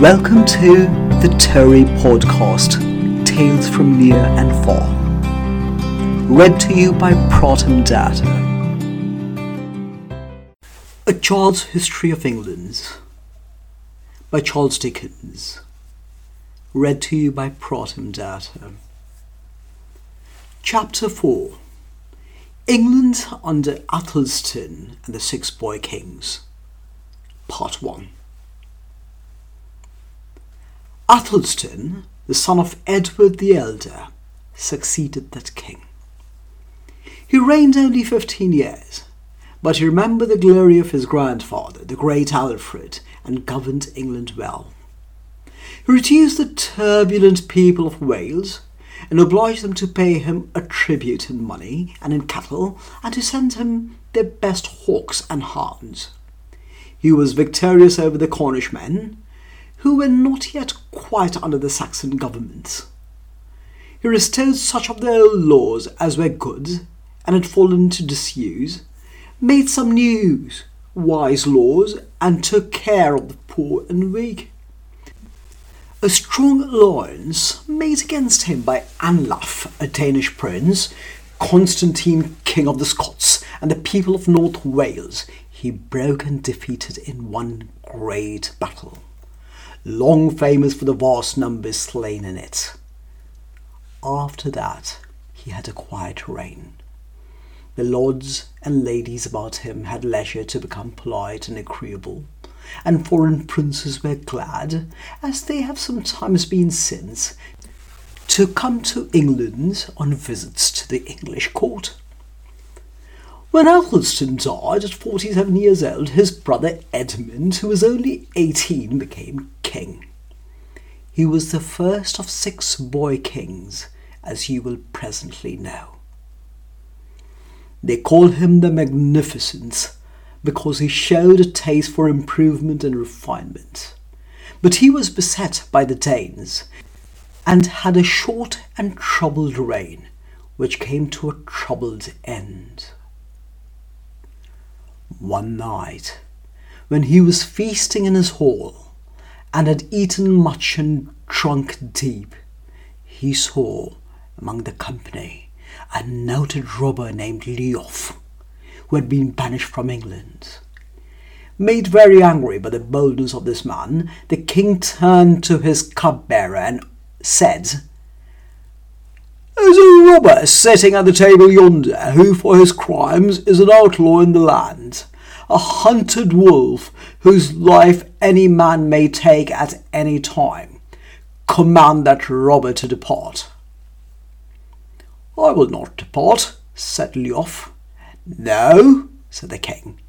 Welcome to the Terry Podcast Tales from Near and Far. Read to you by Proton Data. A Child's History of England by Charles Dickens. Read to you by Proton Data. Chapter 4 England under Athelstan and the Six Boy Kings. Part 1 Athelstan, the son of Edward the Elder, succeeded that king. He reigned only fifteen years, but he remembered the glory of his grandfather, the great Alfred, and governed England well. He reduced the turbulent people of Wales and obliged them to pay him a tribute in money and in cattle, and to send him their best hawks and hounds. He was victorious over the Cornish men, who were not yet quite under the Saxon government. He restored such of the old laws as were good and had fallen into disuse, made some new wise laws, and took care of the poor and weak. A strong alliance made against him by Anlaf, a Danish prince, Constantine, king of the Scots, and the people of North Wales, he broke and defeated in one great battle long famous for the vast numbers slain in it. After that, he had a quiet reign. The lords and ladies about him had leisure to become polite and agreeable, and foreign princes were glad, as they have sometimes been since, to come to England on visits to the English court. When Athelstan died at 47 years old, his brother Edmund, who was only 18, became king. He was the first of six boy kings, as you will presently know. They call him the Magnificent because he showed a taste for improvement and refinement. But he was beset by the Danes and had a short and troubled reign, which came to a troubled end. One night, when he was feasting in his hall, and had eaten much and drunk deep, he saw among the company a noted robber named Leof, who had been banished from England. Made very angry by the boldness of this man, the king turned to his cupbearer and said, robber sitting at the table yonder, who for his crimes is an outlaw in the land, a hunted wolf, whose life any man may take at any time. Command that robber to depart. I will not depart, said Leof. No, said the king.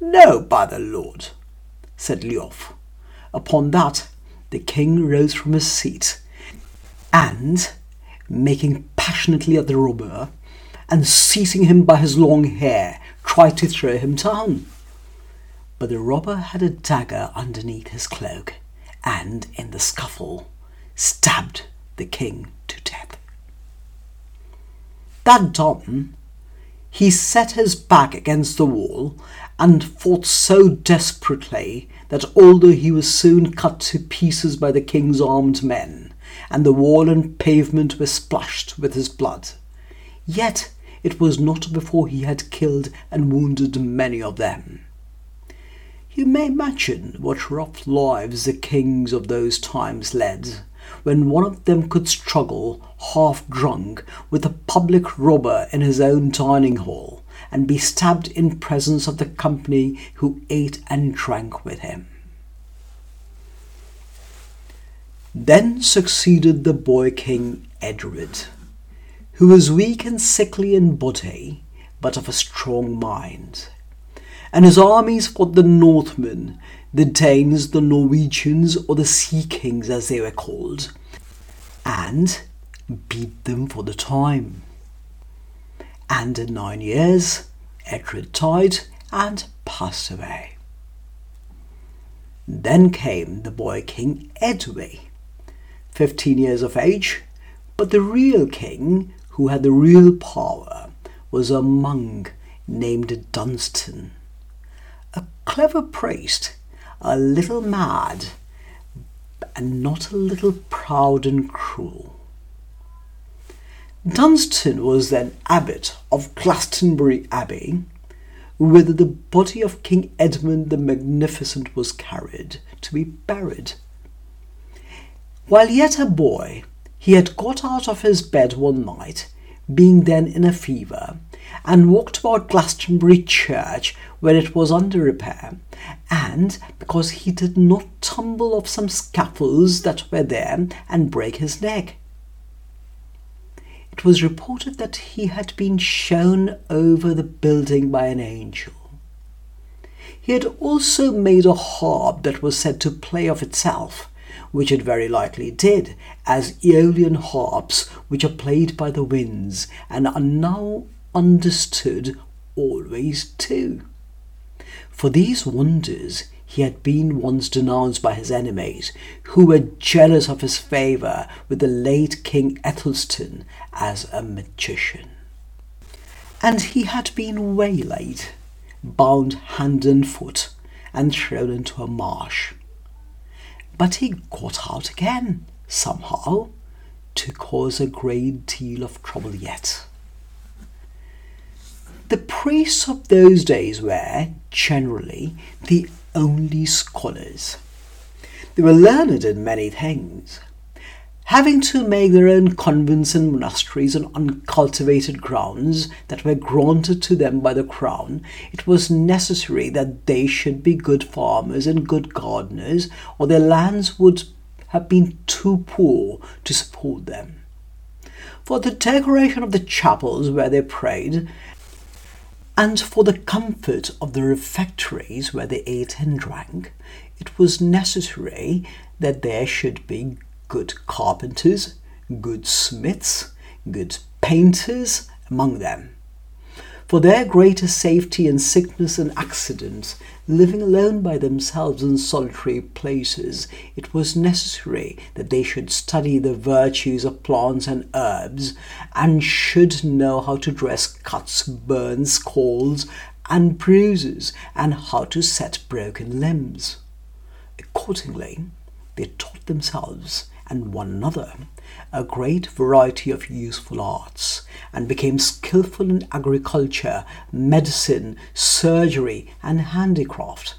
No, by the Lord, said Leof. Upon that, the king rose from his seat, and making passionately at the robber, and seizing him by his long hair, tried to throw him down. But the robber had a dagger underneath his cloak, and in the scuffle stabbed the king to death. That done, he set his back against the wall and fought so desperately that although he was soon cut to pieces by the king's armed men, and the wall and pavement were splashed with his blood. Yet it was not before he had killed and wounded many of them. You may imagine what rough lives the kings of those times led, when one of them could struggle, half drunk, with a public robber in his own dining hall, and be stabbed in presence of the company who ate and drank with him. Then succeeded the boy king Edred, who was weak and sickly in body, but of a strong mind. And his armies fought the Northmen, the Danes, the Norwegians, or the Sea Kings as they were called, and beat them for the time. And in nine years, Edred died and passed away. Then came the boy king Edwy, 15 years of age, but the real king, who had the real power, was a monk named Dunstan. A clever priest, a little mad, and not a little proud and cruel. Dunstan was then abbot of Glastonbury Abbey, whither the body of King Edmund the Magnificent was carried to be buried. While yet a boy, he had got out of his bed one night, being then in a fever, and walked about Glastonbury Church where it was under repair, and because he did not tumble off some scaffolds that were there and break his neck. It was reported that he had been shown over the building by an angel. He had also made a harp that was said to play of itself, which it very likely did, as Aeolian harps which are played by the winds and are now understood always too. For these wonders he had been once denounced by his enemies, who were jealous of his favour with the late King Ethelstan as a magician. And he had been waylaid, bound hand and foot, and thrown into a marsh. But he got out again, somehow, to cause a great deal of trouble yet. The priests of those days were, generally, the only scholars. They were learned in many things. Having to make their own convents and monasteries on uncultivated grounds that were granted to them by the crown, it was necessary that they should be good farmers and good gardeners, or their lands would have been too poor to support them. For the decoration of the chapels where they prayed, and for the comfort of the refectories where they ate and drank, it was necessary that there should be good carpenters, good smiths, good painters among them. For their greater safety in sickness and accident, living alone by themselves in solitary places, it was necessary that they should study the virtues of plants and herbs, and should know how to dress cuts, burns, calls, and bruises, and how to set broken limbs. Accordingly, they taught themselves and one another a great variety of useful arts, and became skilful in agriculture, medicine, surgery, and handicraft.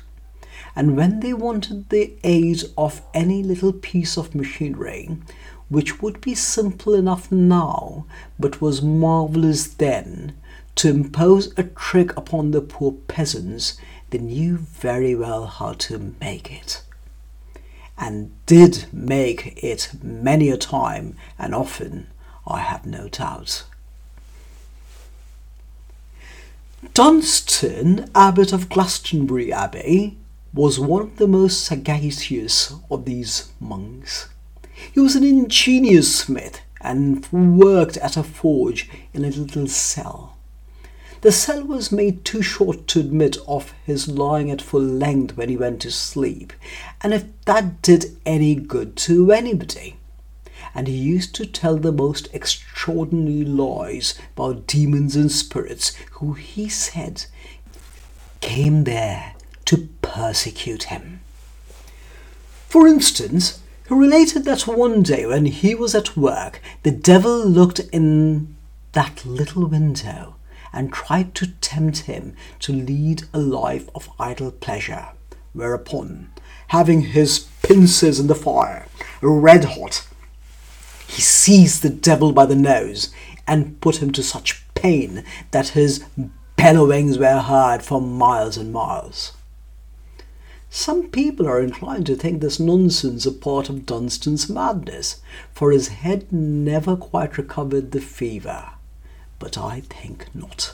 And when they wanted the aid of any little piece of machinery, which would be simple enough now, but was marvellous then, to impose a trick upon the poor peasants, they knew very well how to make it and did make it many a time and often, I have no doubt. Dunstan, abbot of Glastonbury Abbey, was one of the most sagacious of these monks. He was an ingenious smith and worked at a forge in a little cell. The cell was made too short to admit of his lying at full length when he went to sleep, and if that did any good to anybody. And he used to tell the most extraordinary lies about demons and spirits who, he said, came there to persecute him. For instance, he related that one day when he was at work, the devil looked in that little window and tried to tempt him to lead a life of idle pleasure. Whereupon, having his pincers in the fire, red hot, he seized the devil by the nose and put him to such pain that his bellowings were heard for miles and miles. Some people are inclined to think this nonsense a part of Dunstan's madness, for his head never quite recovered the fever but I think not.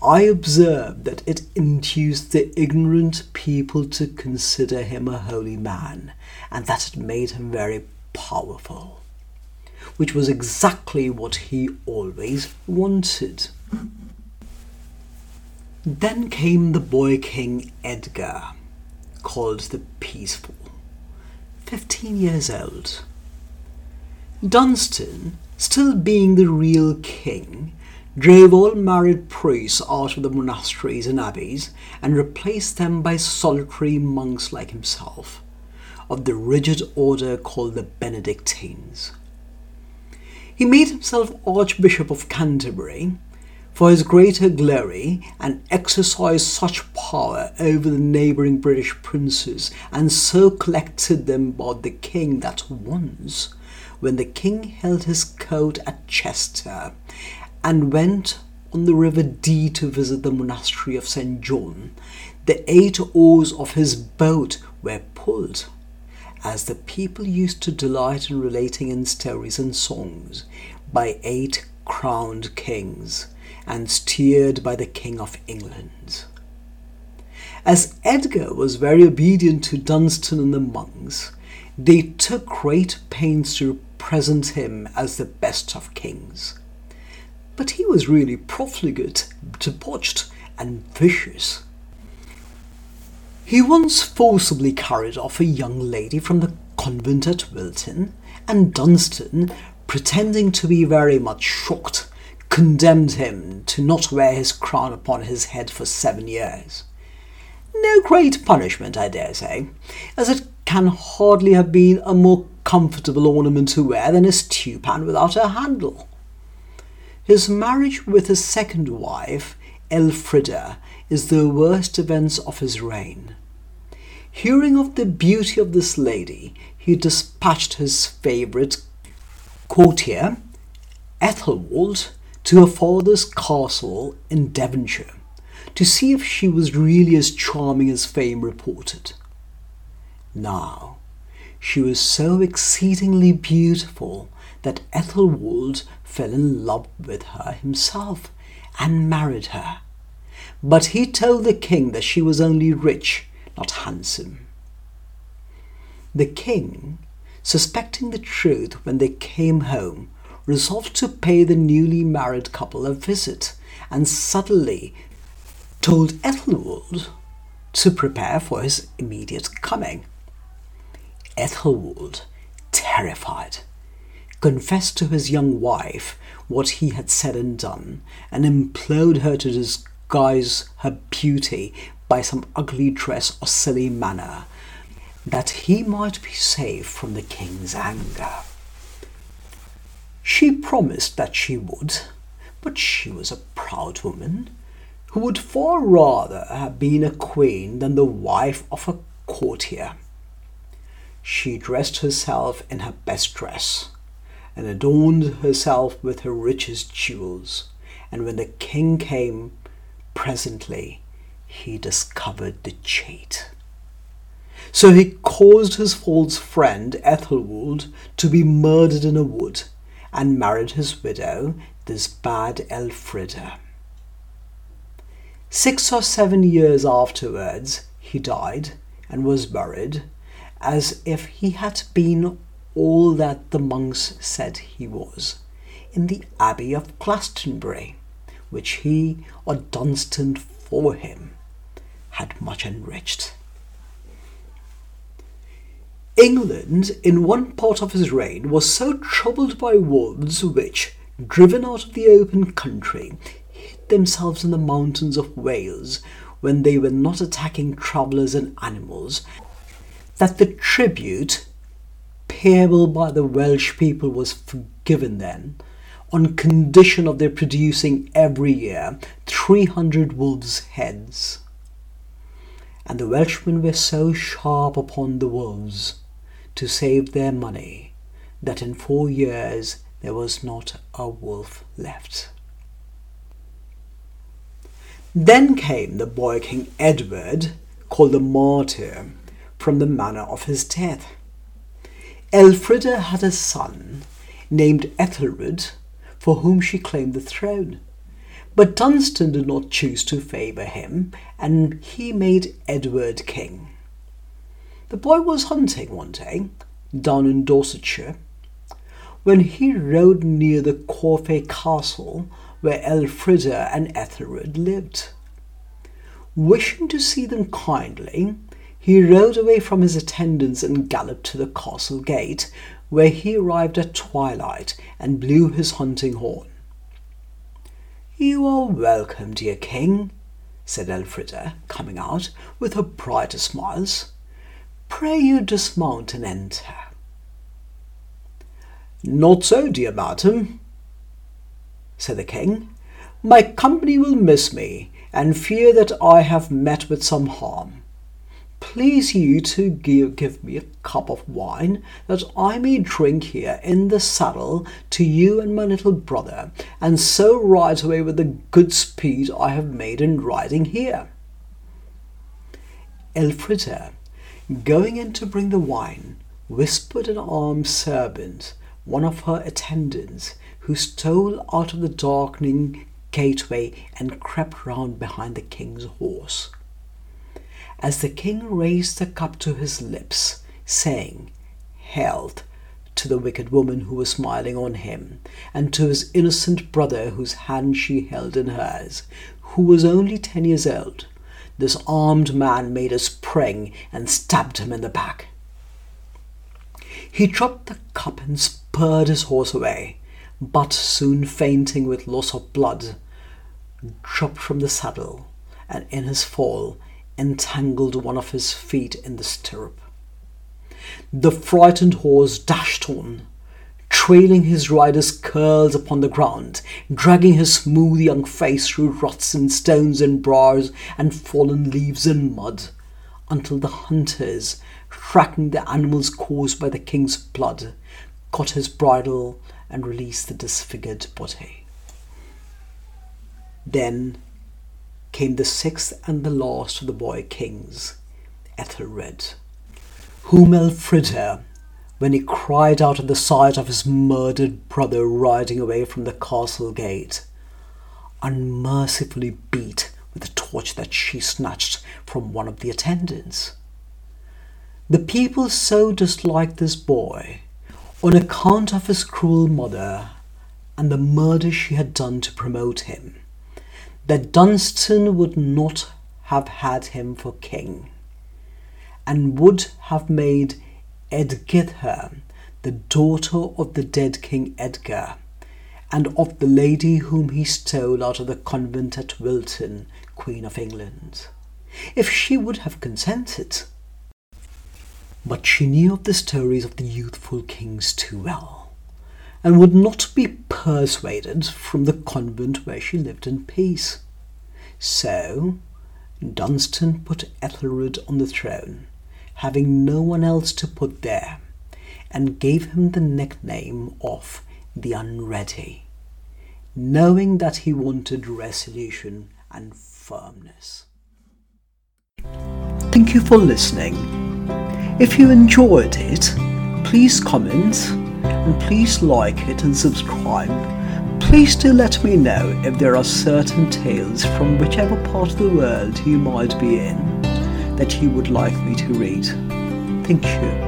I observe that it induced the ignorant people to consider him a holy man, and that it made him very powerful, which was exactly what he always wanted. Then came the boy king Edgar, called the Peaceful, fifteen years old. Dunstan still being the real king, drove all married priests out of the monasteries and abbeys and replaced them by solitary monks like himself. of the rigid order called the Benedictines. He made himself Archbishop of Canterbury for his greater glory and exercised such power over the neighbouring British princes and so collected them about the king that once, when the king held his court at Chester and went on the River Dee to visit the monastery of St. John, the eight oars of his boat were pulled. As the people used to delight in relating in stories and songs by eight crowned kings and steered by the King of England. As Edgar was very obedient to Dunstan and the monks, they took great pains to present him as the best of kings but he was really profligate, debauched, and vicious. He once forcibly carried off a young lady from the convent at Wilton, and Dunstan, pretending to be very much shocked, condemned him to not wear his crown upon his head for seven years. No great punishment, I dare say, as it can hardly have been a more comfortable ornament to wear than a stewpan without a handle. His marriage with his second wife, Elfrida, is the worst event of his reign. Hearing of the beauty of this lady, he dispatched his favourite courtier, Ethelwald, to her father's castle in Devonshire to see if she was really as charming as fame reported. Now, she was so exceedingly beautiful that Ethelwald fell in love with her himself and married her. But he told the king that she was only rich, not handsome. The king, suspecting the truth when they came home, resolved to pay the newly married couple a visit and subtly told Ethelwald to prepare for his immediate coming. Ethelwald, terrified, confessed to his young wife what he had said and done, and implored her to disguise her beauty by some ugly dress or silly manner, that he might be safe from the king's anger. She promised that she would, but she was a proud woman, who would far rather have been a queen than the wife of a courtier. She dressed herself in her best dress, and adorned herself with her richest jewels. And when the king came, presently he discovered the cheat. So he caused his false friend Ethelwald to be murdered in a wood, and married his widow, this bad Elfrida. Six or seven years afterwards, he died and was buried, as if he had been all that the monks said he was, in the Abbey of Glastonbury, which he or Dunstan for him had much enriched. England, in one part of his reign, was so troubled by wolves which, driven out of the open country, hid themselves in the mountains of Wales when they were not attacking travellers and animals, that the tribute payable by the Welsh people was forgiven then, on condition of their producing every year 300 wolves' heads. And the Welshmen were so sharp upon the wolves to save their money that in four years there was not a wolf left. Then came the boy King Edward, called the Martyr, from the manner of his death. Elfrida had a son named Ethelred, for whom she claimed the throne. But Dunstan did not choose to favour him, and he made Edward king. The boy was hunting one day down in Dorsetshire when he rode near the Corfe castle where Elfrida and Ethelred lived. Wishing to see them kindly, he rode away from his attendants and galloped to the castle gate, where he arrived at twilight and blew his hunting horn. You are welcome, dear king, said Elfrida, coming out with her brightest smiles. Pray you dismount and enter. Not so, dear madam, said the king. My company will miss me, and fear that I have met with some harm. Please you to give, give me a cup of wine, that I may drink here in the saddle to you and my little brother, and so ride away with the good speed I have made in riding here. Elfrida, going in to bring the wine, whispered an armed servant, one of her attendants, who stole out of the darkening gateway and crept round behind the king's horse. As the king raised the cup to his lips, saying, Health to the wicked woman who was smiling on him, and to his innocent brother whose hand she held in hers, who was only ten years old, this armed man made a spring and stabbed him in the back. He dropped the cup and spurred his horse away, but soon fainting with loss of blood, dropped from the saddle, and in his fall entangled one of his feet in the stirrup. The frightened horse dashed on, trailing his rider's curls upon the ground, dragging his smooth young face through ruts and stones and briars and fallen leaves and mud, until the hunters, tracking the animals caused by the king's blood, caught his bridle and released the disfigured body. Then came the sixth and the last of the boy kings, Ethelred, whom Elfrida, when he cried out at the sight of his murdered brother riding away from the castle gate, unmercifully beat with the torch that she snatched from one of the attendants. The people so disliked this boy on account of his cruel mother and the murder she had done to promote him, that Dunstan would not have had him for king, and would have made Edgitha the daughter of the dead King Edgar, and of the lady whom he stole out of the convent at Wilton, Queen of England, if she would have consented. But she knew of the stories of the youthful kings too well, and would not be persuaded from the convent where she lived in peace. So Dunstan put Ethelred on the throne, having no one else to put there, and gave him the nickname of the Unready, knowing that he wanted resolution and firmness. Thank you for listening. If you enjoyed it, please comment and please like it and subscribe. Please do let me know if there are certain tales from whichever part of the world you might be in that you would like me to read. Thank you.